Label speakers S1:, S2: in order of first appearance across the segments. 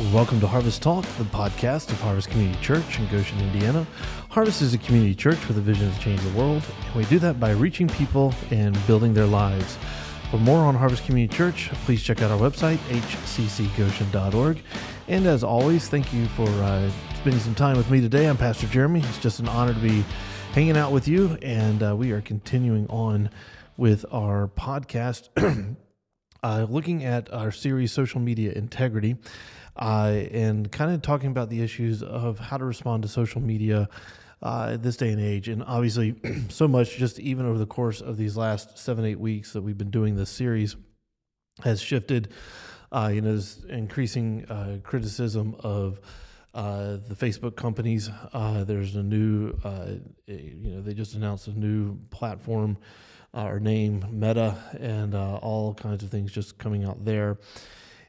S1: Welcome to Harvest Talk, the podcast of Harvest Community Church in Goshen, Indiana. Harvest is a community church with a vision to change the world, and we do that by reaching people and building their lives. For more on Harvest Community Church, please check out our website, hccgoshen.org. And as always, thank you for uh, spending some time with me today. I'm Pastor Jeremy. It's just an honor to be hanging out with you, and uh, we are continuing on with our podcast, uh, looking at our series, Social Media Integrity uh, and kind of talking about the issues of how to respond to social media uh, this day and age. And obviously, so much just even over the course of these last seven, eight weeks that we've been doing this series has shifted. Uh, you know, there's increasing uh, criticism of uh, the Facebook companies. Uh, there's a new, uh, you know, they just announced a new platform or name, Meta, and all kinds of things just coming out there.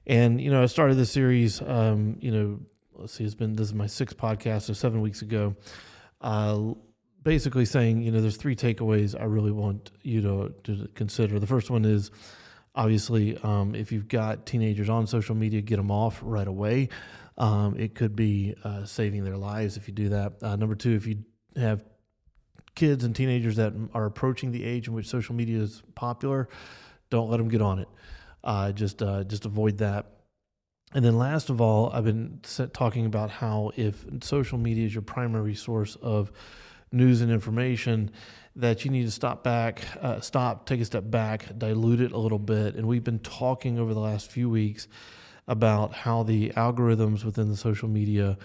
S1: And you know, I started this series. Um, you know, let's see, it's been this is my sixth podcast, so seven weeks ago. Uh, basically saying, you know, there's three takeaways I really want you to to consider. The first one is obviously um, if you've got teenagers on social media, get them off right away. Um, it could be uh, saving their lives if you do that. Uh, number two, if you have kids and teenagers that are approaching the age in which social media is popular, don't let them get on it. Uh, just uh, just avoid that. And then last of all, I've been talking about how if social media is your primary source of news and information, that you need to stop back, uh, stop, take a step back, dilute it a little bit. And we've been talking over the last few weeks about how the algorithms within the social media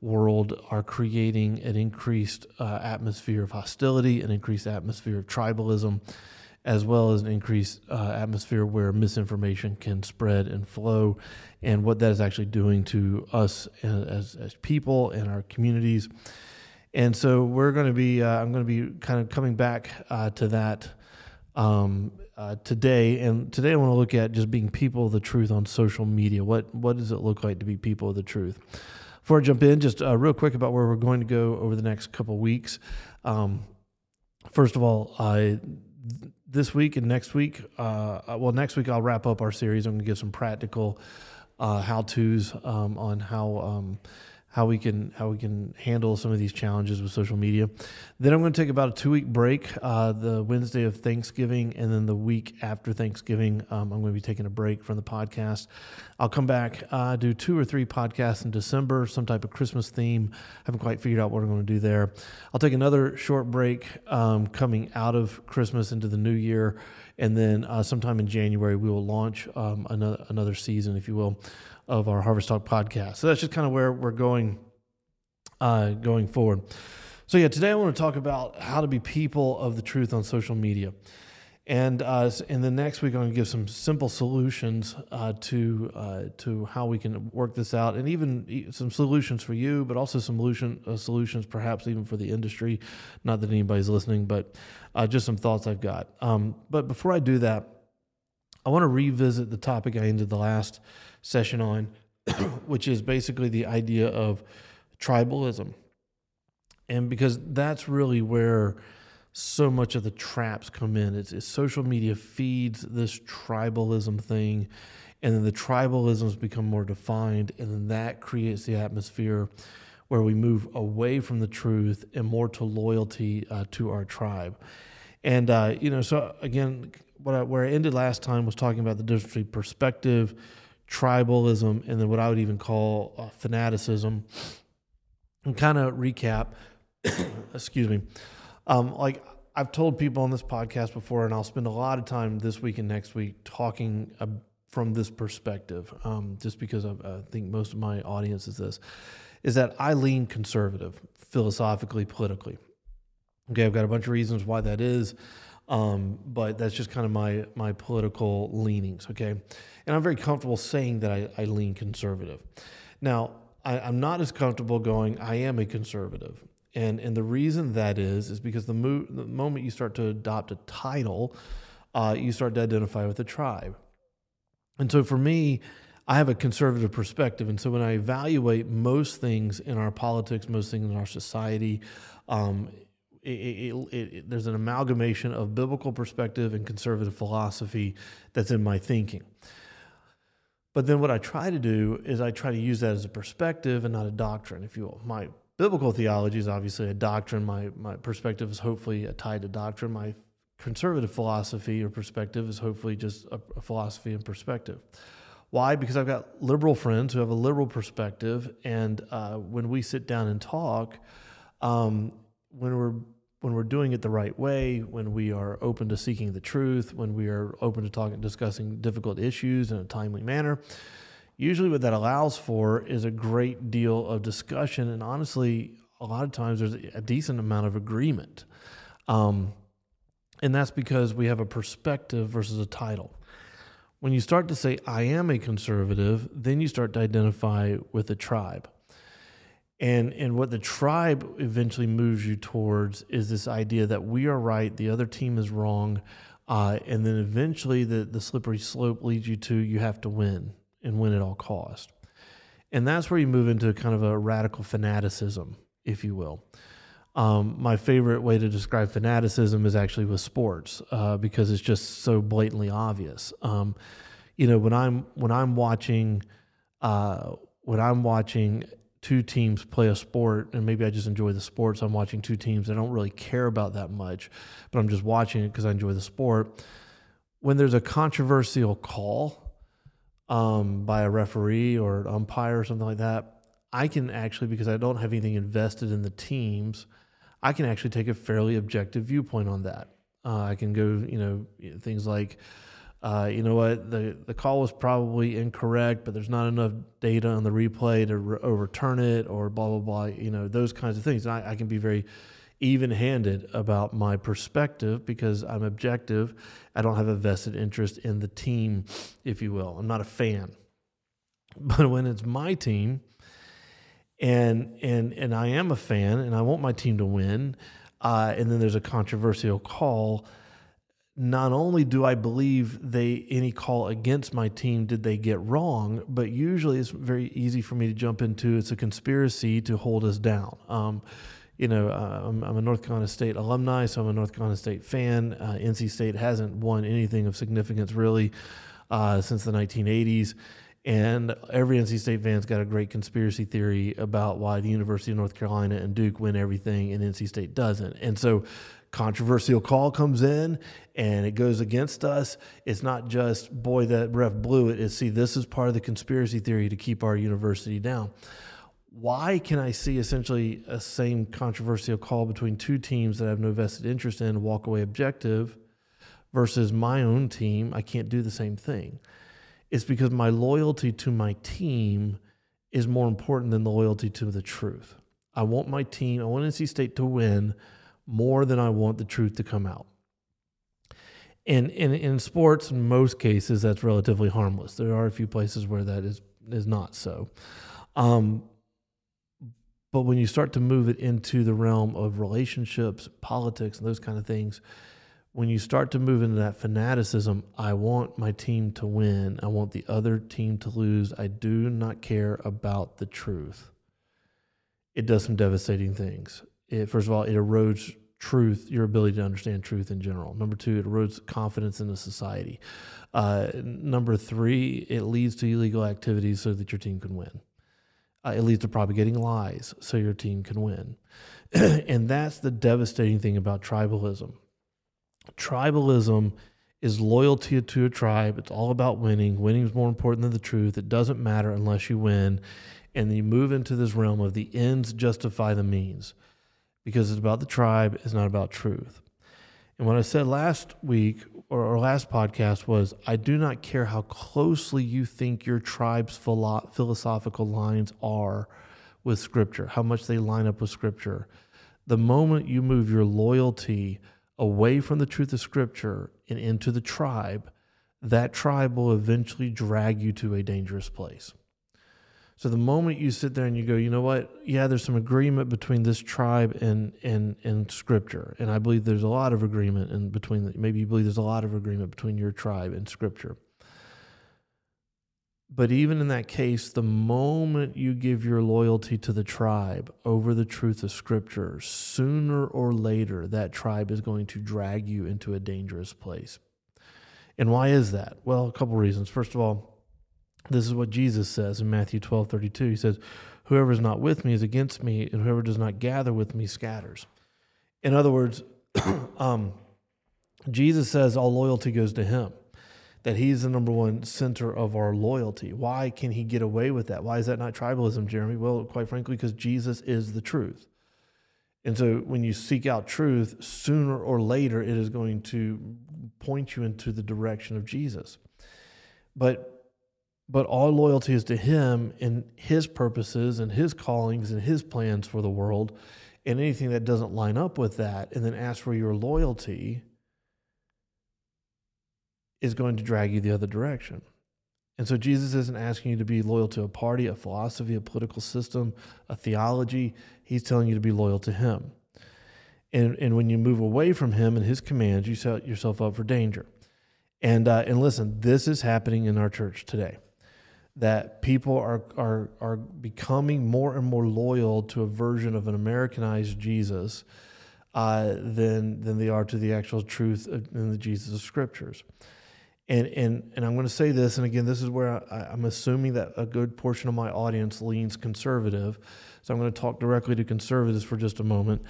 S1: world are creating an increased uh, atmosphere of hostility, an increased atmosphere of tribalism as well as an increased uh, atmosphere where misinformation can spread and flow, and what that is actually doing to us as, as people and our communities. And so we're going to be, uh, I'm going to be kind of coming back uh, to that um, uh, today. And today I want to look at just being people of the truth on social media. What what does it look like to be people of the truth? Before I jump in, just uh, real quick about where we're going to go over the next couple weeks. Um, first of all, I this week and next week, uh, uh, well, next week I'll wrap up our series. I'm going to give some practical uh, how tos um, on how um, how we can how we can handle some of these challenges with social media. Then I'm going to take about a two week break, uh, the Wednesday of Thanksgiving, and then the week after Thanksgiving, um, I'm going to be taking a break from the podcast. I'll come back, uh, do two or three podcasts in December, some type of Christmas theme. haven't quite figured out what I'm going to do there. I'll take another short break um, coming out of Christmas into the new year, and then uh, sometime in January we will launch um, another another season, if you will of our Harvest Talk podcast. So that's just kind of where we're going uh, going forward. So yeah, today I want to talk about how to be people of the truth on social media. And uh, in the next week, I'm going to give some simple solutions uh, to uh, to how we can work this out, and even some solutions for you, but also some solution uh, solutions perhaps even for the industry. Not that anybody's listening, but uh, just some thoughts I've got. Um, but before I do that, I want to revisit the topic I ended the last session on, which is basically the idea of tribalism. And because that's really where so much of the traps come in. It's, it's, social media feeds this tribalism thing, and then the tribalisms become more defined, and then that creates the atmosphere where we move away from the truth and more to loyalty uh, to our tribe. And uh, you know, so again, what I, where I ended last time was talking about the difference between perspective tribalism, and then what I would even call uh, fanaticism. And kind of recap, excuse me, um, like I've told people on this podcast before, and I'll spend a lot of time this week and next week talking uh, from this perspective, um, just because I, I think most of my audience is this, is that I lean conservative philosophically, politically. Okay, I've got a bunch of reasons why that is. Um, but that's just kind of my my political leanings. Okay, and I'm very comfortable saying that I, I lean conservative. Now, I, am not as comfortable going. I am a conservative, and and the reason that is is because the, mo- the moment you start to adopt a title, uh, you start to identify with a tribe, and so for me. I have a conservative perspective. And so when I evaluate most things in our politics, most things in our society, um, it, it, it, there's an amalgamation of biblical perspective and conservative philosophy that's in my thinking. But then what I try to do is I try to use that as a perspective and not a doctrine, if you will. My biblical theology is obviously a doctrine. My, my perspective is hopefully tied to doctrine. My conservative philosophy or perspective is hopefully just a, a philosophy and perspective. Why? Because I've got liberal friends who have a liberal perspective, and uh, when we sit down and talk, um, when we're when we're doing it the right way, when we are open to seeking the truth, when we are open to talking, discussing difficult issues in a timely manner, usually what that allows for is a great deal of discussion. And honestly, a lot of times there's a decent amount of agreement. Um, and that's because we have a perspective versus a title. When you start to say, I am a conservative, then you start to identify with a tribe. And, and what the tribe eventually moves you towards is this idea that we are right, the other team is wrong. Uh, and then eventually the, the slippery slope leads you to you have to win and win at all cost. And that's where you move into kind of a radical fanaticism, if you will. Um, my favorite way to describe fanaticism is actually with sports uh, because it's just so blatantly obvious. Um, you know, when I'm when I'm watching uh, when I'm watching two teams play a sport, and maybe I just enjoy the sports. I'm watching two teams I don't really care about that much, but I'm just watching it because I enjoy the sport. When there's a controversial call um, by a referee or an umpire or something like that, I can actually, because I don't have anything invested in the teams, I can actually take a fairly objective viewpoint on that. Uh, I can go, you know, things like, uh, you know what, the, the call was probably incorrect, but there's not enough data on the replay to re- overturn it or blah, blah, blah, you know, those kinds of things. And I, I can be very even handed about my perspective because I'm objective. I don't have a vested interest in the team, if you will. I'm not a fan. But when it's my team, and and and I am a fan, and I want my team to win, uh, and then there's a controversial call not only do I believe they any call against my team did they get wrong, but usually it's very easy for me to jump into it's a conspiracy to hold us down. Um, you know, uh, I'm, I'm, a North Carolina State alumni, so I'm a North Carolina State fan. Uh, NC State hasn't won anything of significance really uh, since the 1980s. And every NC State fan's got a great conspiracy theory about why the University of North Carolina and Duke win everything and NC State doesn't. And so controversial call comes in and it goes against us, it's not just, boy, that ref blew it. It's, see, this is part of the conspiracy theory to keep our university down. Why can I see essentially a same controversial call between two teams that I have no vested interest in, walk away objective, versus my own team? I can't do the same thing. It's because my loyalty to my team is more important than the loyalty to the truth. I want my team, I want NC State to win more than I want the truth to come out. And in, in sports, in most cases, that's relatively harmless. There are a few places where that is is not so. Um, but when you start to move it into the realm of relationships, politics, and those kind of things, when you start to move into that fanaticism, I want my team to win. I want the other team to lose. I do not care about the truth. It does some devastating things it, first of all, it erodes truth, your ability to understand truth in general. Number two, it erodes confidence in the society. Uh, number three, it leads to illegal activities so that your team can win. Uh, it leads to propagating lies so your team can win. and that's the devastating thing about tribalism. Tribalism is loyalty to a tribe. It's all about winning. Winning is more important than the truth. It doesn't matter unless you win. And you move into this realm of the ends justify the means because it's about the tribe, it's not about truth. And what I said last week or our last podcast was I do not care how closely you think your tribe's philo- philosophical lines are with Scripture, how much they line up with Scripture. The moment you move your loyalty away from the truth of Scripture and into the tribe, that tribe will eventually drag you to a dangerous place. So the moment you sit there and you go, you know what? Yeah, there's some agreement between this tribe and and and Scripture, and I believe there's a lot of agreement in between. Maybe you believe there's a lot of agreement between your tribe and Scripture. But even in that case, the moment you give your loyalty to the tribe over the truth of Scripture, sooner or later that tribe is going to drag you into a dangerous place. And why is that? Well, a couple reasons. First of all, This is what Jesus says in Matthew 12 32. He says, Whoever is not with me is against me, and whoever does not gather with me scatters. In other words, um, Jesus says all loyalty goes to him, that he's the number one center of our loyalty. Why can he get away with that? Why is that not tribalism, Jeremy? Well, quite frankly, because Jesus is the truth. And so when you seek out truth, sooner or later, it is going to point you into the direction of Jesus. But but all loyalty is to him and his purposes and his callings and his plans for the world. And anything that doesn't line up with that and then ask for your loyalty is going to drag you the other direction. And so Jesus isn't asking you to be loyal to a party, a philosophy, a political system, a theology. He's telling you to be loyal to him. And, and when you move away from him and his commands, you set yourself up for danger. And, uh, and listen, this is happening in our church today that people are, are, are becoming more and more loyal to a version of an Americanized Jesus uh, than, than they are to the actual truth in the Jesus of Scriptures. And, and, and I'm going to say this, and again, this is where I, I'm assuming that a good portion of my audience leans conservative. So I'm going to talk directly to conservatives for just a moment.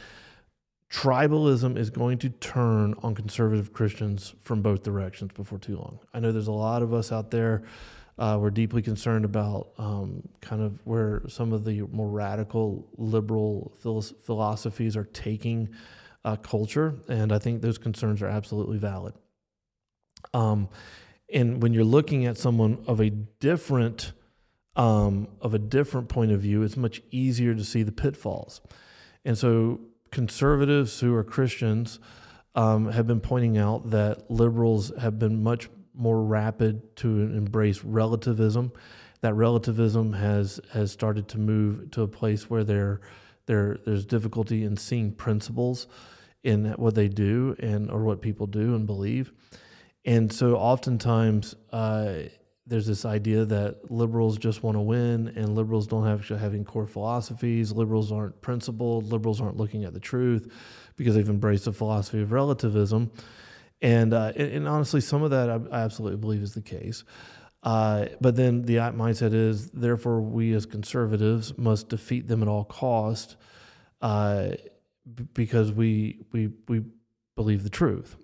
S1: Tribalism is going to turn on conservative Christians from both directions before too long. I know there's a lot of us out there uh, we're deeply concerned about um, kind of where some of the more radical liberal philosophies are taking uh, culture, and I think those concerns are absolutely valid. Um, and when you're looking at someone of a different um, of a different point of view, it's much easier to see the pitfalls. And so, conservatives who are Christians um, have been pointing out that liberals have been much more rapid to embrace relativism. That relativism has has started to move to a place where there there there's difficulty in seeing principles in what they do and or what people do and believe. And so oftentimes uh, there's this idea that liberals just want to win and liberals don't have having core philosophies. Liberals aren't principled. Liberals aren't looking at the truth because they've embraced the philosophy of relativism. And, uh, and, and, honestly, some of that I, I absolutely believe is the case. Uh, but then the mindset is, therefore, we as conservatives must defeat them at all cost uh, b- because we, we, we believe the truth.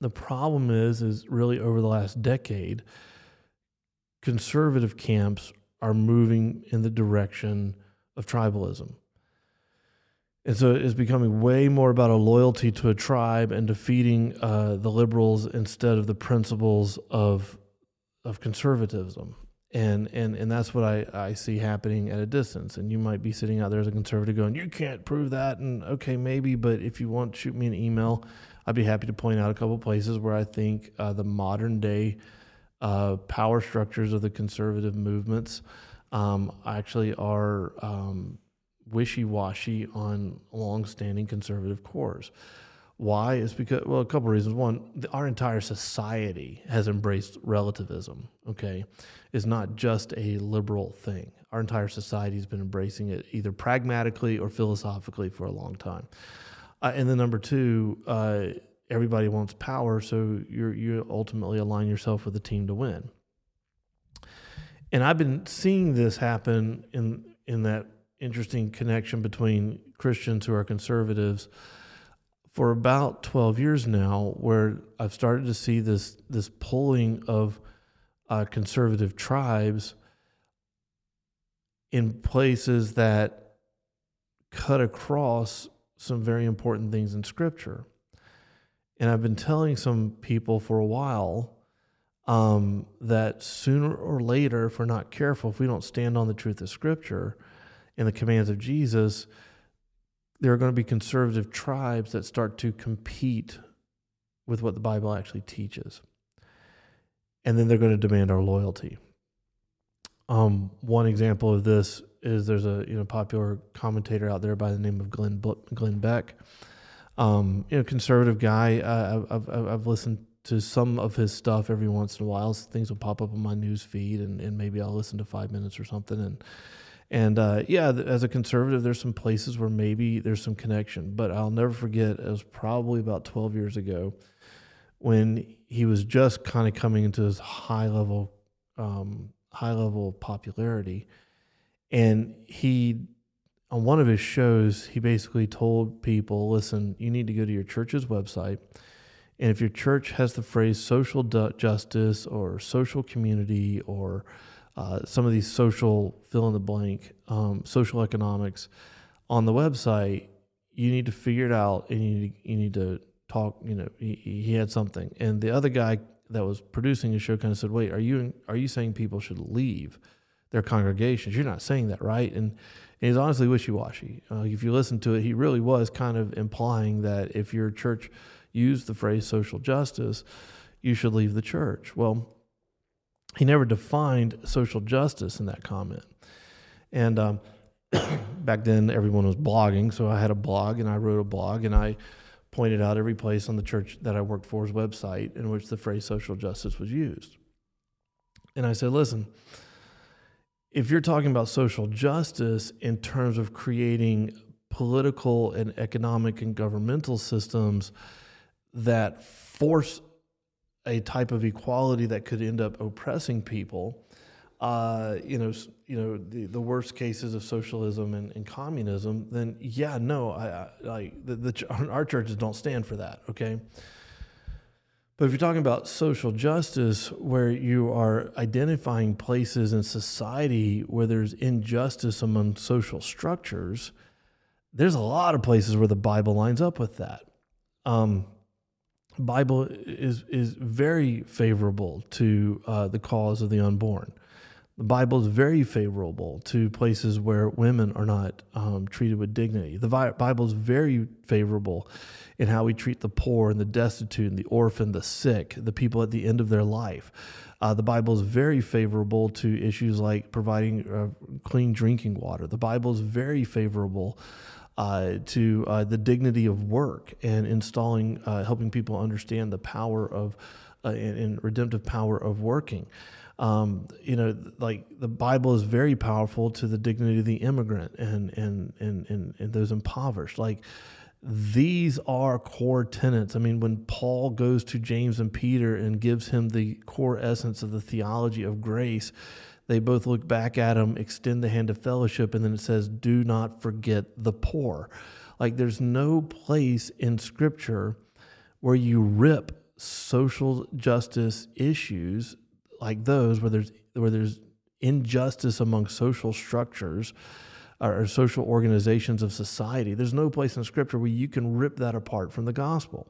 S1: The problem is, is really over the last decade, conservative camps are moving in the direction of tribalism. And so it's becoming way more about a loyalty to a tribe and defeating uh, the liberals instead of the principles of of conservatism. And and and that's what I, I see happening at a distance. And you might be sitting out there as a conservative going, You can't prove that and okay, maybe, but if you want shoot me an email, I'd be happy to point out a couple places where I think uh, the modern day uh, power structures of the conservative movements um, actually are um, wishy washy on long-standing conservative cores. Why? Is because well, a couple of reasons. One, the, our entire society has embraced relativism. Okay, it's not just a liberal thing. Our entire society has been embracing it either pragmatically or philosophically for a long time. Uh, and then number two, uh, everybody wants power, so you you ultimately align yourself with a team to win. And I've been seeing this happen in in that interesting connection between Christians who are conservatives for about 12 years now, where I've started to see this this pulling of uh, conservative tribes in places that cut across some very important things in Scripture. And I've been telling some people for a while um, that sooner or later, if we're not careful, if we don't stand on the truth of Scripture, in the commands of Jesus, there are going to be conservative tribes that start to compete with what the Bible actually teaches. And then they're going to demand our loyalty. Um, one example of this is there's a you know popular commentator out there by the name of Glenn Glenn Beck, um, you know conservative guy. Uh, I've, I've, I've listened to some of his stuff every once in a while. So things will pop up on my news feed, and, and maybe I'll listen to five minutes or something. And and uh, yeah, as a conservative, there's some places where maybe there's some connection. But I'll never forget, it was probably about 12 years ago when he was just kind of coming into his high level um, high level popularity. And he, on one of his shows, he basically told people, listen, you need to go to your church's website. And if your church has the phrase social justice or social community or uh, some of these social fill in the blank, um, social economics on the website, you need to figure it out and you need, you need to talk. You know, he, he had something. And the other guy that was producing the show kind of said, wait, are you, are you saying people should leave their congregations? You're not saying that, right? And, and he's honestly wishy washy. Uh, if you listen to it, he really was kind of implying that if your church used the phrase social justice, you should leave the church. Well, he never defined social justice in that comment. And um, back then, everyone was blogging, so I had a blog and I wrote a blog and I pointed out every place on the church that I worked for's website in which the phrase social justice was used. And I said, listen, if you're talking about social justice in terms of creating political and economic and governmental systems that force a type of equality that could end up oppressing people. Uh, you know, you know the, the worst cases of socialism and, and communism. Then yeah, no, I, I the, the, our churches don't stand for that. Okay. But if you're talking about social justice, where you are identifying places in society where there's injustice among social structures, there's a lot of places where the Bible lines up with that. Um, Bible is is very favorable to uh, the cause of the unborn. The Bible is very favorable to places where women are not um, treated with dignity. The Bible is very favorable in how we treat the poor and the destitute and the orphan, the sick, the people at the end of their life. Uh, the Bible is very favorable to issues like providing uh, clean drinking water. The Bible is very favorable uh, to uh, the dignity of work and installing, uh, helping people understand the power of uh, and, and, redemptive power of working. Um, you know, like the Bible is very powerful to the dignity of the immigrant and and and and, and those impoverished. Like these are core tenets. I mean, when Paul goes to James and Peter and gives him the core essence of the theology of grace, they both look back at him, extend the hand of fellowship, and then it says, Do not forget the poor. Like there's no place in Scripture where you rip social justice issues like those, where there's where there's injustice among social structures or social organizations of society. There's no place in Scripture where you can rip that apart from the gospel.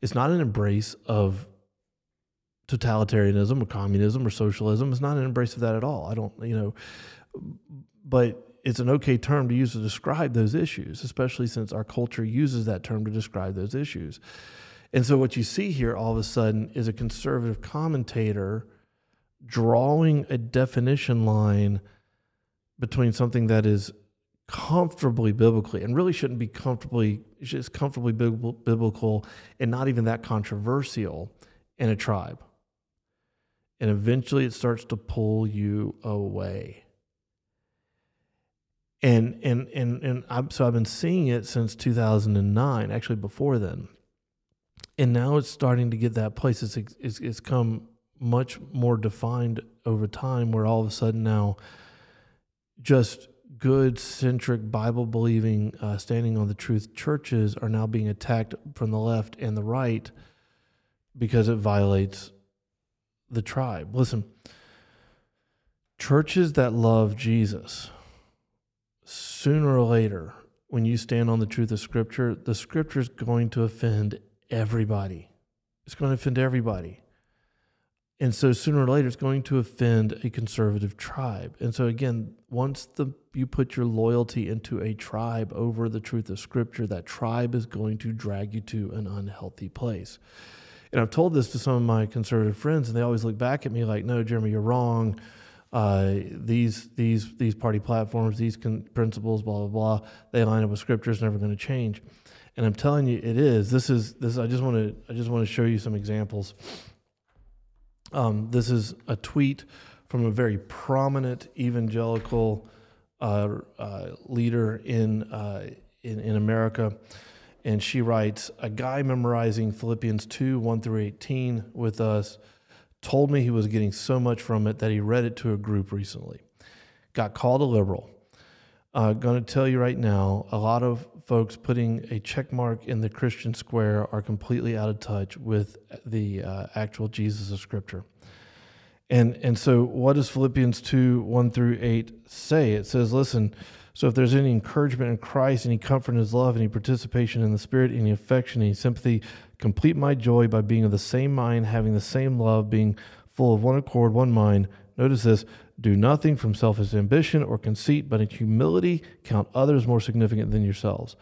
S1: It's not an embrace of totalitarianism or communism or socialism. It's not an embrace of that at all. I don't, you know, but it's an okay term to use to describe those issues, especially since our culture uses that term to describe those issues. And so what you see here all of a sudden is a conservative commentator drawing a definition line between something that is comfortably biblically and really shouldn't be comfortably just comfortably biblical and not even that controversial in a tribe and eventually it starts to pull you away. And and and and i so I've been seeing it since 2009, actually before then, and now it's starting to get that place. It's it's, it's come much more defined over time, where all of a sudden now, just good centric Bible believing, uh, standing on the truth churches are now being attacked from the left and the right because it violates the tribe. Listen, churches that love Jesus, sooner or later, when you stand on the truth of Scripture, the Scripture is going to offend everybody. It's going to offend everybody. And so sooner or later, it's going to offend a conservative tribe. And so again, once the you put your loyalty into a tribe over the truth of Scripture, that tribe is going to drag you to an unhealthy place. And I've told this to some of my conservative friends, and they always look back at me like, "No, Jeremy, you're wrong. Uh, these these these party platforms, these con- principles, blah blah blah, they line up with Scripture. It's never going to change." And I'm telling you, it is. This is this. I just want to I just want to show you some examples. Um, this is a tweet from a very prominent evangelical uh, uh, leader in, uh, in in America and she writes a guy memorizing Philippians 2 1 through 18 with us told me he was getting so much from it that he read it to a group recently. Got called a liberal. Uh, going to tell you right now, a lot of folks putting a check mark in the Christian square are completely out of touch with the uh, actual Jesus of Scripture. And and so, what does Philippians two one through eight say? It says, "Listen." So, if there's any encouragement in Christ, any comfort in His love, any participation in the Spirit, any affection, any sympathy, complete my joy by being of the same mind, having the same love, being full of one accord, one mind. Notice this do nothing from selfish ambition or conceit, but in humility count others more significant than yourselves.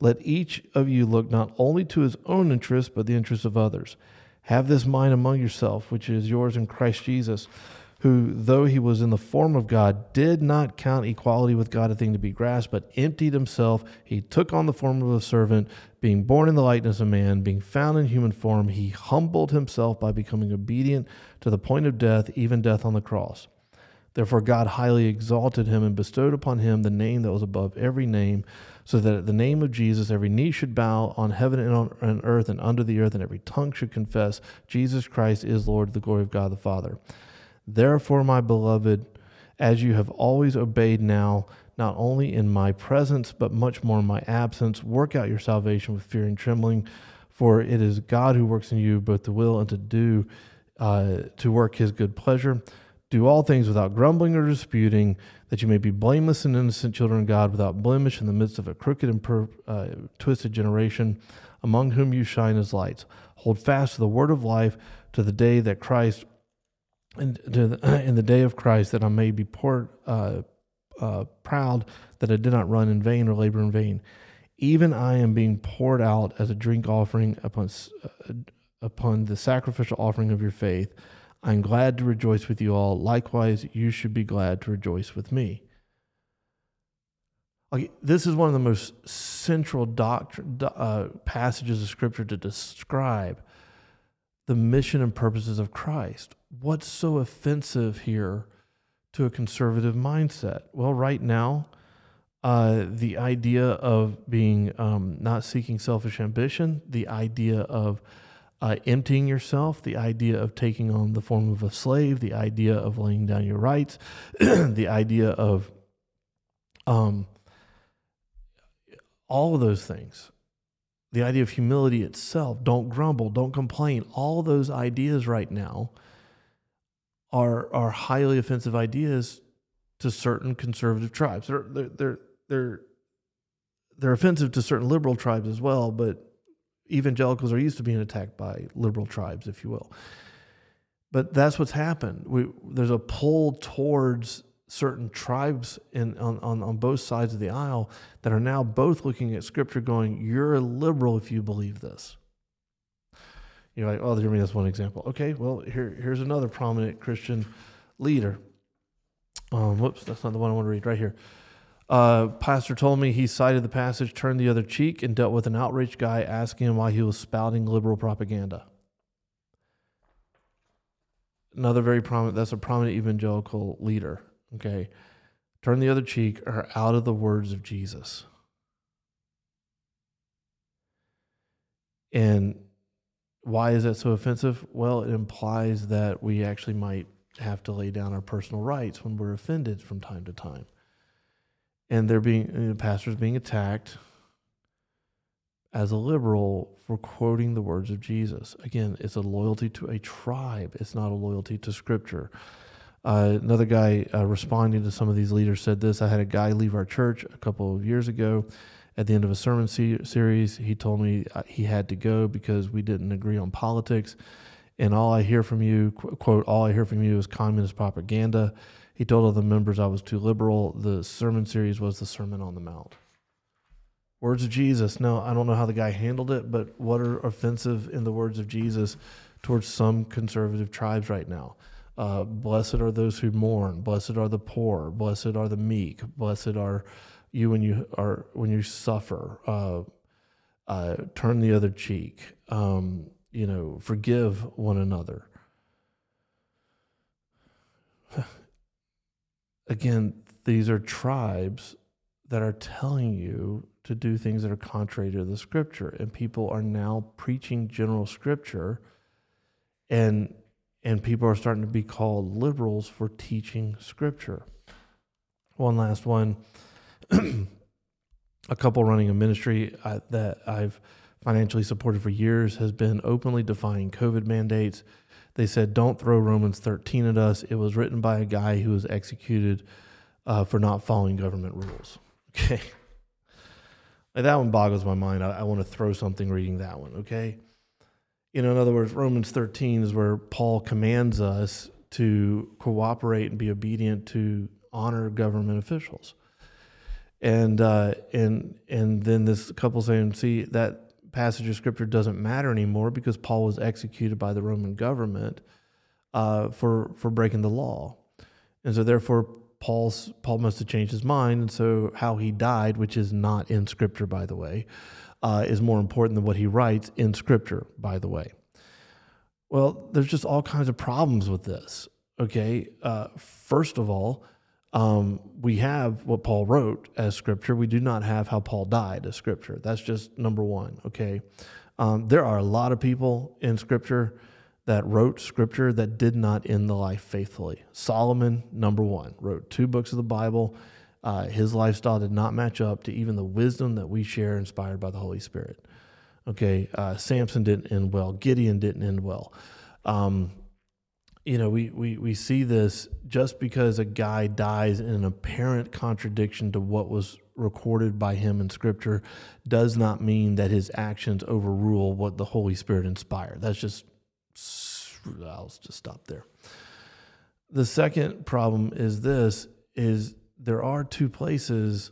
S1: Let each of you look not only to his own interests, but the interests of others. Have this mind among yourself, which is yours in Christ Jesus, who, though he was in the form of God, did not count equality with God a thing to be grasped, but emptied himself. He took on the form of a servant, being born in the likeness of man, being found in human form. He humbled himself by becoming obedient to the point of death, even death on the cross. Therefore, God highly exalted him and bestowed upon him the name that was above every name, so that at the name of Jesus every knee should bow on heaven and on earth and under the earth, and every tongue should confess Jesus Christ is Lord, the glory of God the Father. Therefore, my beloved, as you have always obeyed now, not only in my presence, but much more in my absence, work out your salvation with fear and trembling, for it is God who works in you both to will and to do, uh, to work his good pleasure. Do all things without grumbling or disputing, that you may be blameless and innocent children of God, without blemish in the midst of a crooked and per, uh, twisted generation, among whom you shine as lights. Hold fast to the word of life to the day that Christ, and the, in the day of Christ, that I may be uh, uh, proud that I did not run in vain or labor in vain. Even I am being poured out as a drink offering upon uh, upon the sacrificial offering of your faith. I'm glad to rejoice with you all. Likewise, you should be glad to rejoice with me. Okay, this is one of the most central doctrine, uh, passages of Scripture to describe the mission and purposes of Christ. What's so offensive here to a conservative mindset? Well, right now, uh, the idea of being um, not seeking selfish ambition, the idea of uh, emptying yourself, the idea of taking on the form of a slave, the idea of laying down your rights, the idea of um, all of those things, the idea of humility itself, don't grumble, don't complain, all those ideas right now are, are highly offensive ideas to certain conservative tribes. They're, they're, they're, they're, they're offensive to certain liberal tribes as well, but evangelicals are used to being attacked by liberal tribes, if you will. But that's what's happened. We, there's a pull towards certain tribes in, on, on, on both sides of the aisle that are now both looking at Scripture going, You're a liberal if you believe this. You're like, Oh, there me that's one example. Okay, well, here, here's another prominent Christian leader. Um, whoops, that's not the one I want to read right here. Uh, pastor told me he cited the passage, turned the other cheek, and dealt with an outraged guy asking him why he was spouting liberal propaganda. Another very prominent, that's a prominent evangelical leader. Okay. Turn the other cheek or out of the words of Jesus. And why is that so offensive? Well, it implies that we actually might have to lay down our personal rights when we're offended from time to time and they're being pastors being attacked as a liberal for quoting the words of Jesus. Again, it's a loyalty to a tribe. It's not a loyalty to Scripture. Uh, another guy uh, responding to some of these leaders said this. I had a guy leave our church a couple of years ago. At the end of a sermon se- series, he told me uh, he had to go because we didn't agree on politics. And all I hear from you, quote, all I hear from you is communist propaganda. He told other members I was too liberal. The sermon series was the Sermon on the Mount. Words of Jesus. Now, I don't know how the guy handled it, but what are offensive in the words of Jesus towards some conservative tribes right now? Uh, blessed are those who mourn. Blessed are the poor. Blessed are the meek. Blessed are you when you are when you suffer. Uh, uh, turn the other cheek. Um, you know, forgive one another. again, these are tribes that are telling you to do things that are contrary to the scripture. And people are now preaching general scripture. And and people are starting to be called liberals for teaching scripture. One last one. a couple running a ministry uh, that I've financially supported for years has been openly defying COVID mandates. They said, don't throw Romans 13 at us. It was written by a guy who was executed uh, for not following government rules. Okay. Like that one boggles my mind. I, I want to throw something reading that one. Okay. You know, in other words, Romans 13 is where Paul commands us to cooperate and be obedient to honor government officials. And uh, and and then this couple saying, see that passage of scripture doesn't matter anymore because Paul was executed by the Roman government uh, for for breaking the law, and so therefore Paul's Paul must have changed his mind, and so how he died, which is not in scripture, by the way, uh, is more important than what he writes in scripture, by the way. Well, there's just all kinds of problems with this. Okay, uh, first of all um, we have what Paul wrote as scripture. We do not have how Paul died as scripture. That's just number one. Okay. Um, there are a lot of people in scripture that wrote scripture that did not end the life faithfully. Solomon, number one, wrote two books of the Bible. Uh, his lifestyle did not match up to even the wisdom that we share inspired by the Holy Spirit. Okay. Uh, Samson didn't end well. Gideon didn't end well. Um, you know, we, we, we see this just because a guy dies in an apparent contradiction to what was recorded by him in Scripture does not mean that his actions overrule what the Holy Spirit inspired. That's just, I'll just stop there. The second problem is this is there are two places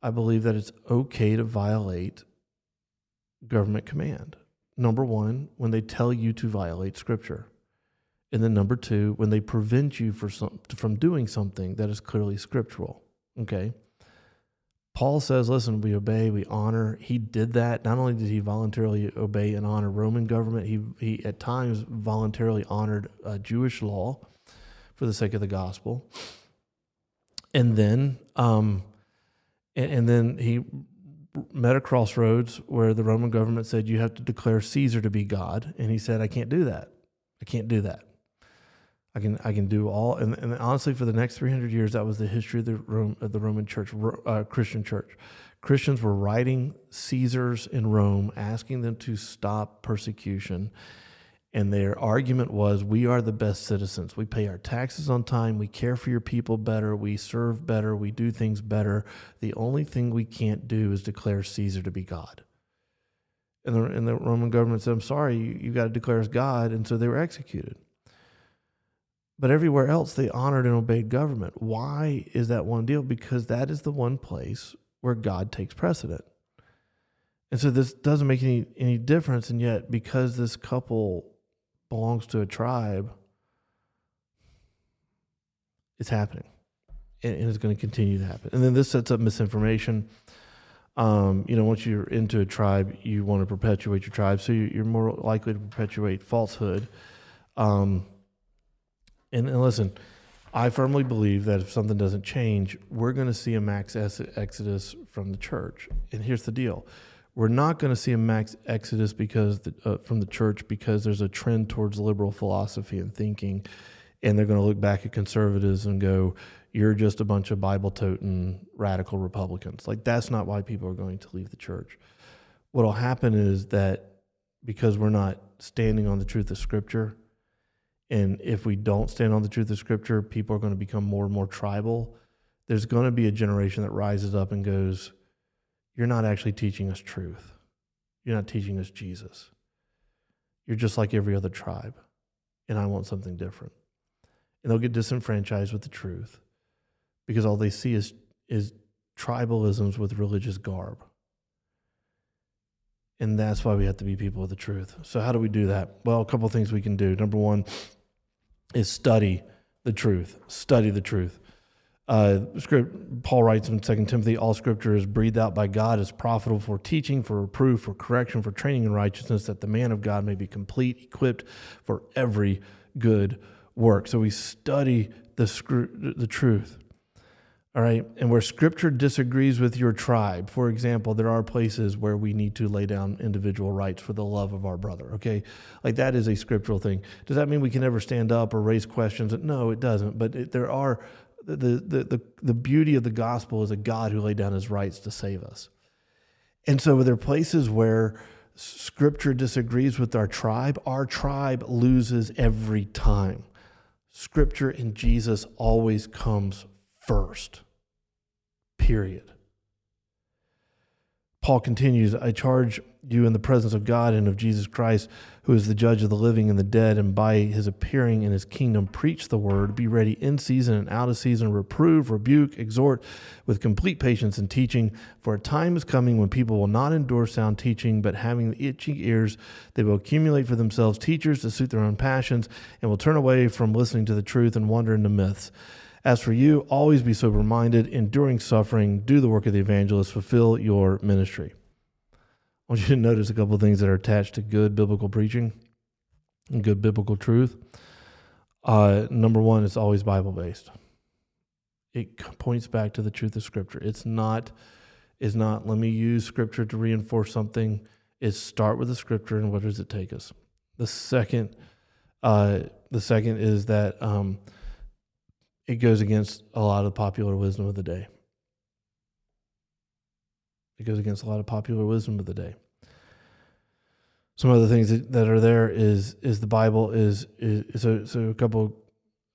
S1: I believe that it's okay to violate government command. Number one, when they tell you to violate Scripture. And then number two, when they prevent you some, from doing something that is clearly scriptural. Okay. Paul says, listen, we obey, we honor. He did that. Not only did he voluntarily obey and honor Roman government, he, he at times voluntarily honored uh, Jewish law for the sake of the gospel. And then, um, and, and then he met a crossroads where the Roman government said, you have to declare Caesar to be God. And he said, I can't do that. I can't do that. I can I can do all and, and honestly for the next 300 years that was the history of the Rome, of the Roman church uh, Christian church. Christians were writing Caesars in Rome asking them to stop persecution and their argument was we are the best citizens. We pay our taxes on time. We care for your people better. We serve better. We do things better. The only thing we can't do is declare Caesar to be God. And the, and the Roman government said I'm sorry you, you got to declare us God. And so they were executed but everywhere else, they honored and obeyed government. Why is that one deal? Because that is the one place where God takes precedent. And so this doesn't make any, any difference. And yet, because this couple belongs to a tribe, it's happening. And, and it's going to continue to happen. And then this sets up misinformation. Um, you know, once you're into a tribe, you want to perpetuate your tribe. So you're more likely to perpetuate falsehood. Um, and, and listen, I firmly believe that if something doesn't change, we're going to see a max exodus from the church. And here's the deal: we're not going to see a max exodus because the, uh, from the church because there's a trend towards liberal philosophy and thinking, and they're going to look back at conservatives and go, "You're just a bunch of Bible toting radical Republicans." Like that's not why people are going to leave the church. What'll happen is that because we're not standing on the truth of Scripture and if we don't stand on the truth of Scripture, people are going to become more and more tribal. There's going to be a generation that rises up and goes, You're not actually teaching us truth. You're not teaching us Jesus. You're just like every other tribe, and I want something different. And they'll get disenfranchised with the truth because all they see is, is tribalisms with religious garb. And that's why we have to be people of the truth. So, how do we do that? Well, a couple things we can do. Number one, is study the truth. Study the truth. Uh, script, Paul writes in 2 Timothy, all scripture is breathed out by God, is profitable for teaching, for reproof, for correction, for training in righteousness, that the man of God may be complete, equipped for every good work. So we study the, the truth. All right. And where scripture disagrees with your tribe, for example, there are places where we need to lay down individual rights for the love of our brother. Okay. Like that is a scriptural thing. Does that mean we can never stand up or raise questions? No, it doesn't. But it, there are the, the, the, the beauty of the gospel is a God who laid down his rights to save us. And so there are places where scripture disagrees with our tribe, our tribe loses every time. Scripture and Jesus always comes first. Period. Paul continues, I charge you in the presence of God and of Jesus Christ, who is the judge of the living and the dead, and by his appearing in his kingdom, preach the word, be ready in season and out of season, reprove, rebuke, exhort with complete patience and teaching. For a time is coming when people will not endure sound teaching, but having the itching ears, they will accumulate for themselves teachers to suit their own passions, and will turn away from listening to the truth and wander into myths. As for you, always be sober minded, enduring suffering, do the work of the evangelist, fulfill your ministry. I want you to notice a couple of things that are attached to good biblical preaching and good biblical truth. Uh, number one, it's always Bible based. It points back to the truth of Scripture. It's not, is not. Let me use Scripture to reinforce something. It's start with the Scripture and what does it take us. The second, uh, the second is that um, it goes against a lot of popular wisdom of the day. It goes against a lot of popular wisdom of the day. Some of the things that, are there is is the Bible is is so so a couple,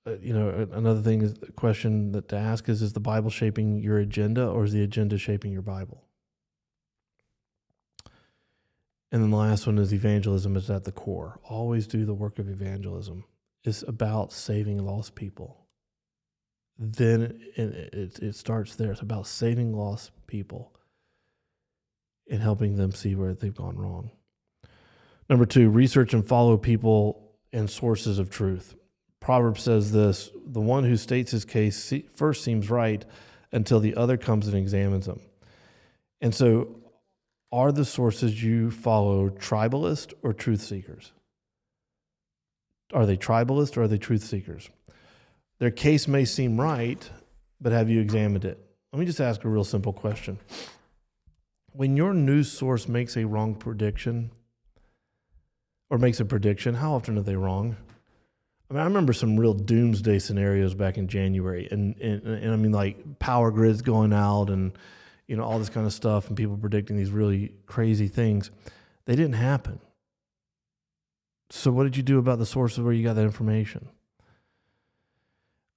S1: uh, you know, another thing is the question that to ask is is the Bible shaping your agenda or is the agenda shaping your Bible? And then the last one is evangelism is at the core. Always do the work of evangelism. It's about saving lost people. Then it, it, it starts there. It's about saving lost people and helping them see where they've gone wrong. Number two, research and follow people and sources of truth. Proverbs says this the one who states his case first seems right until the other comes and examines him. And so, are the sources you follow tribalist or truth seekers? Are they tribalist or are they truth seekers? Their case may seem right, but have you examined it? Let me just ask a real simple question when your news source makes a wrong prediction or makes a prediction, how often are they wrong? I mean, I remember some real doomsday scenarios back in January, and, and, and I mean, like power grids going out and, you know, all this kind of stuff, and people predicting these really crazy things. They didn't happen. So, what did you do about the sources where you got that information?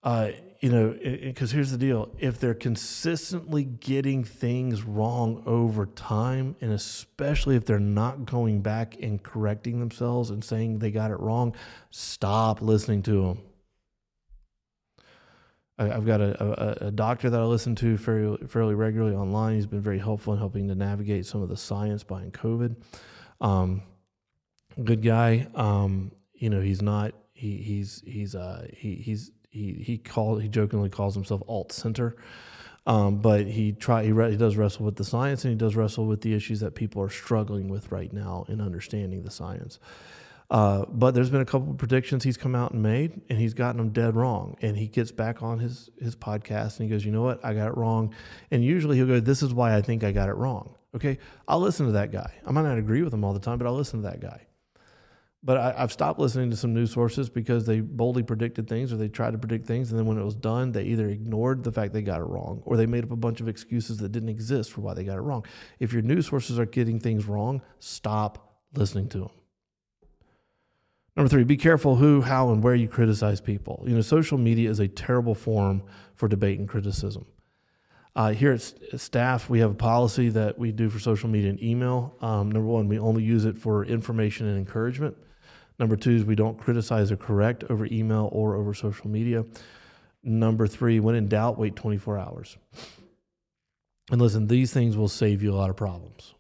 S1: Uh, you know, because here's the deal if they're consistently getting things wrong over time, and especially if they're not going back and correcting themselves and saying they got it wrong, stop listening to them. I, have got a, a, a, doctor that I listen to fairly, fairly regularly online. He's been very helpful in helping to navigate some of the science behind COVID. Um, good guy. Um, you know, he's not. He, he's he's uh, he, he's he he called he jokingly calls himself alt center. Um, but he try he, re, he does wrestle with the science and he does wrestle with the issues that people are struggling with right now in understanding the science. Uh, but there's been a couple of predictions he's come out and made, and he's gotten them dead wrong. And he gets back on his his podcast and he goes, "You know what? I got it wrong." And usually he'll go, "This is why I think I got it wrong." Okay, I'll listen to that guy. I might not agree with him all the time, but I'll listen to that guy. But I, have stopped listening to some news sources because they boldly predicted things or they tried to predict things. And then when it was done, they either ignored the fact they got it wrong or they made up a bunch of excuses that didn't exist for why they got it wrong. If your news sources are getting things wrong, stop listening to them. Number three, be careful who, how, and where you criticize people. You know, social media is a terrible forum for debate and criticism. Uh, here at staff, we have a policy that we do for social media and email. Um, number one, we only use it for information and encouragement. Number two is we don't criticize or correct over email or over social media. Number three, when in doubt, wait 24 hours. And listen, these things will save you a lot of problems.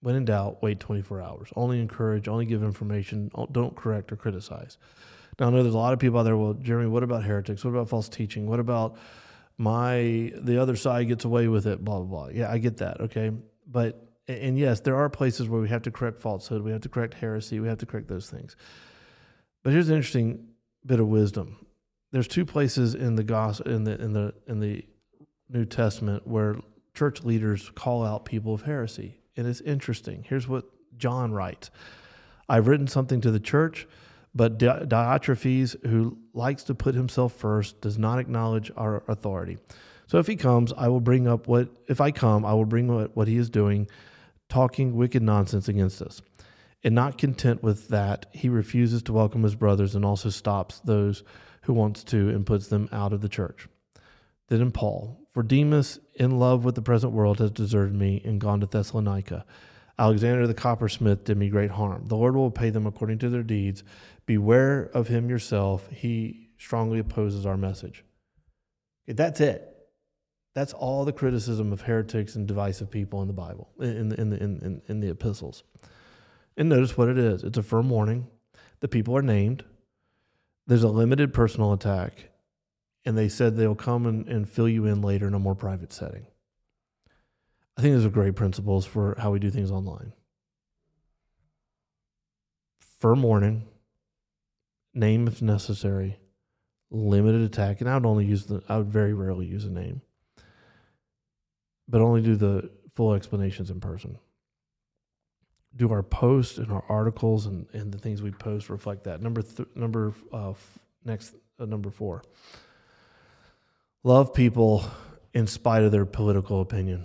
S1: When in doubt, wait 24 hours. Only encourage, only give information, don't correct or criticize. Now, I know there's a lot of people out there, well, Jeremy, what about heretics? What about false teaching? What about my, the other side gets away with it, blah, blah, blah. Yeah, I get that, okay? But and yes, there are places where we have to correct falsehood, we have to correct heresy, we have to correct those things. But here's an interesting bit of wisdom. There's two places in the gospel in the in the in the New Testament where church leaders call out people of heresy. And it's interesting. Here's what John writes I've written something to the church, but Diotrephes, who likes to put himself first, does not acknowledge our authority. So if he comes, I will bring up what, if I come, I will bring what, what he is doing, talking wicked nonsense against us. And not content with that, he refuses to welcome his brothers and also stops those who wants to and puts them out of the church. Then in Paul, for Demas, in love with the present world, has deserted me and gone to Thessalonica. Alexander the coppersmith did me great harm. The Lord will pay them according to their deeds. Beware of him yourself. He strongly opposes our message. That's it. That's all the criticism of heretics and divisive people in the Bible, in the, in the, in, in the epistles. And notice what it is it's a firm warning. The people are named. There's a limited personal attack. And they said they'll come and, and fill you in later in a more private setting. I think those are great principles for how we do things online. Firm warning, name if necessary, limited attack, and I would only use the I would very rarely use a name but only do the full explanations in person. Do our posts and our articles and, and the things we post reflect that? Number th- number uh, f- next uh, number four. Love people in spite of their political opinion.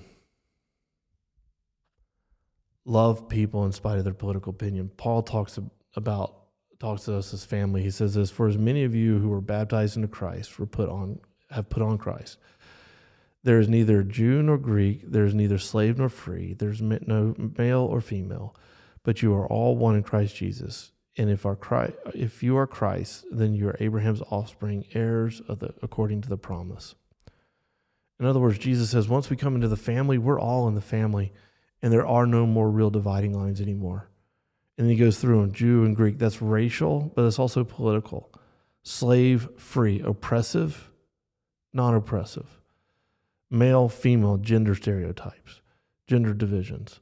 S1: Love people in spite of their political opinion. Paul talks about talks to us as family. He says this: For as many of you who were baptized into Christ were put on have put on Christ. There is neither Jew nor Greek, there is neither slave nor free, there's no male or female, but you are all one in Christ Jesus. And if our Christ, if you are Christ, then you are Abraham's offspring, heirs of the according to the promise. In other words, Jesus says once we come into the family, we're all in the family, and there are no more real dividing lines anymore. And he goes through in Jew and Greek. That's racial, but it's also political. Slave free, oppressive, non oppressive male, female, gender stereotypes, gender divisions.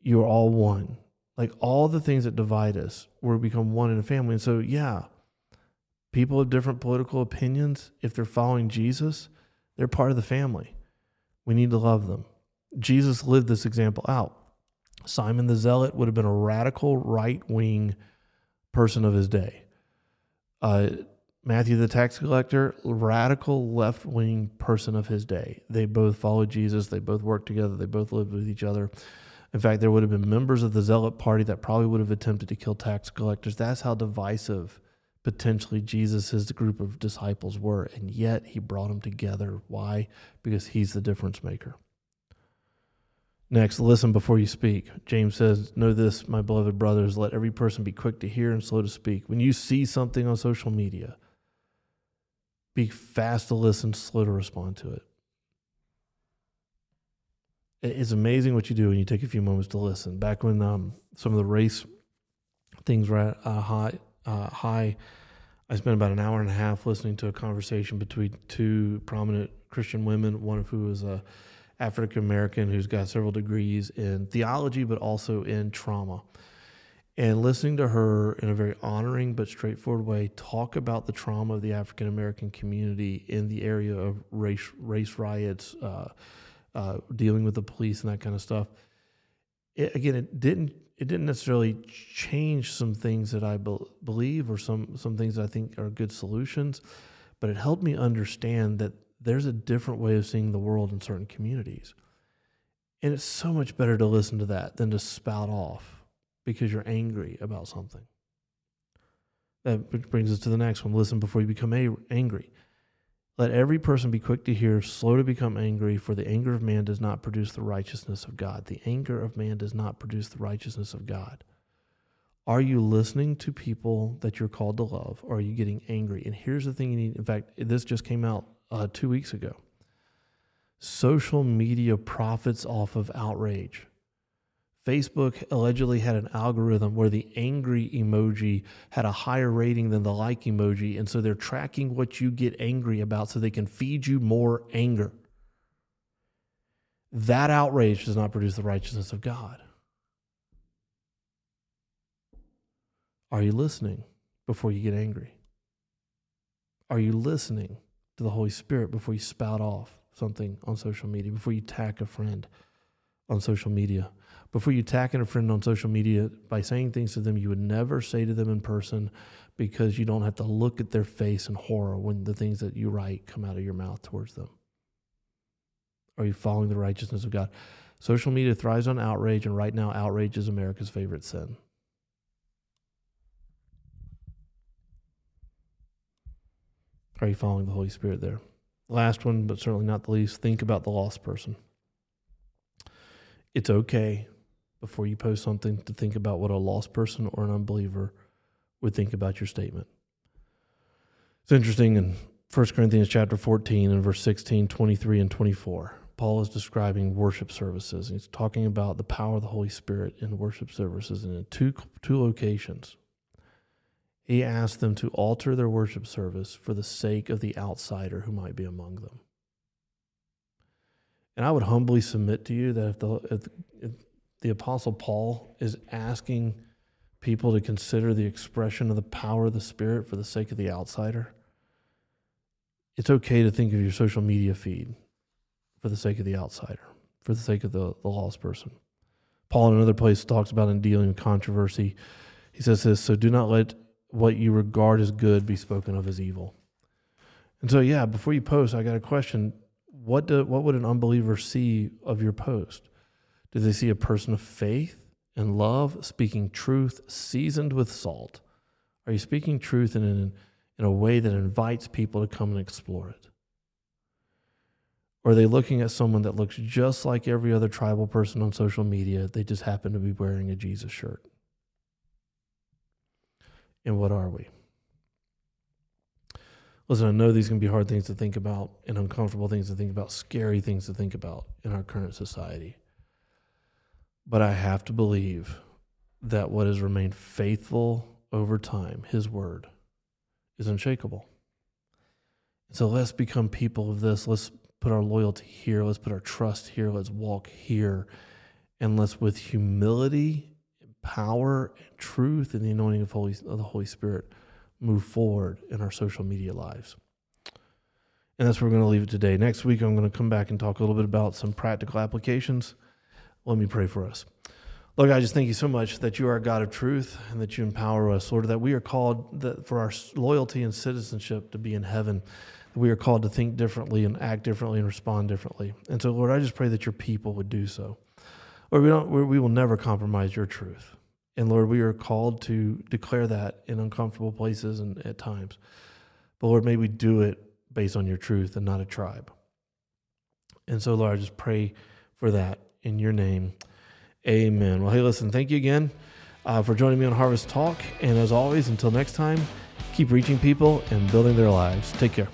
S1: You are all one. Like all the things that divide us, we're become one in a family. And so, yeah, people of different political opinions, if they're following Jesus, they're part of the family. We need to love them. Jesus lived this example out. Simon the Zealot would have been a radical right wing person of his day. Uh, Matthew the tax collector, radical left wing person of his day. They both followed Jesus. They both worked together. They both lived with each other. In fact, there would have been members of the Zealot party that probably would have attempted to kill tax collectors. That's how divisive potentially Jesus' group of disciples were. And yet he brought them together. Why? Because he's the difference maker. Next, listen before you speak. James says, Know this, my beloved brothers, let every person be quick to hear and slow to speak. When you see something on social media, be fast to listen, slow to respond to it. It's amazing what you do when you take a few moments to listen. Back when um, some of the race things were at uh, high, uh, high, I spent about an hour and a half listening to a conversation between two prominent Christian women, one of who is a African American who's got several degrees in theology, but also in trauma and listening to her in a very honoring but straightforward way talk about the trauma of the African American community in the area of race race riots, uh, uh, dealing with the police and that kind of stuff. It, again, it didn't it didn't necessarily change some things that I be- believe or some some things that I think are good solutions, but it helped me understand that there's a different way of seeing the world in certain communities. And it's so much better to listen to that than to spout off because you're angry about something. That brings us to the next one. Listen before you become a- angry. Let every person be quick to hear, slow to become angry, for the anger of man does not produce the righteousness of God. The anger of man does not produce the righteousness of God. Are you listening to people that you're called to love, or are you getting angry? And here's the thing you need. In fact, this just came out uh, two weeks ago. Social media profits off of outrage. Facebook allegedly had an algorithm where the angry emoji had a higher rating than the like emoji. And so they're tracking what you get angry about so they can feed you more anger. That outrage does not produce the righteousness of God. Are you listening before you get angry? Are you listening to the Holy Spirit before you spout off? something on social media, before you attack a friend on social media, before you attack a friend on social media by saying things to them you would never say to them in person because you don't have to look at their face in horror when the things that you write come out of your mouth towards them. Are you following the righteousness of God? Social media thrives on outrage, and right now, outrage is America's favorite sin. Are you following the Holy Spirit there? Last one, but certainly not the least, think about the lost person. It's okay before you post something to think about what a lost person or an unbeliever would think about your statement. It's interesting in 1 Corinthians chapter 14 and verse 16, 23, and 24. Paul is describing worship services. He's talking about the power of the Holy Spirit in worship services and in two, two locations he asked them to alter their worship service for the sake of the outsider who might be among them. And I would humbly submit to you that if the, if, the Apostle Paul is asking people to consider the expression of the power of the Spirit for the sake of the outsider, it's okay to think of your social media feed for the sake of the outsider, for the sake of the, the lost person. Paul, in another place, talks about in dealing with controversy. He says this So do not let what you regard as good be spoken of as evil. And so, yeah, before you post, I got a question. What, do, what would an unbeliever see of your post? Do they see a person of faith and love, speaking truth seasoned with salt? Are you speaking truth in, in, in a way that invites people to come and explore it? Or are they looking at someone that looks just like every other tribal person on social media? They just happen to be wearing a Jesus shirt and what are we? Listen, I know these can be hard things to think about and uncomfortable things to think about, scary things to think about in our current society. But I have to believe that what has remained faithful over time, His Word, is unshakable. So let's become people of this. Let's put our loyalty here. Let's put our trust here. Let's walk here. And let's, with humility power and truth and the anointing of, Holy, of the Holy Spirit move forward in our social media lives. And that's where we're going to leave it today. Next week, I'm going to come back and talk a little bit about some practical applications. Let me pray for us. Lord, I just thank you so much that you are a God of truth and that you empower us, Lord, that we are called for our loyalty and citizenship to be in heaven. We are called to think differently and act differently and respond differently. And so, Lord, I just pray that your people would do so. Lord, we, don't, we will never compromise your truth. And Lord, we are called to declare that in uncomfortable places and at times. But Lord, may we do it based on your truth and not a tribe. And so, Lord, I just pray for that in your name. Amen. Well, hey, listen, thank you again uh, for joining me on Harvest Talk. And as always, until next time, keep reaching people and building their lives. Take care.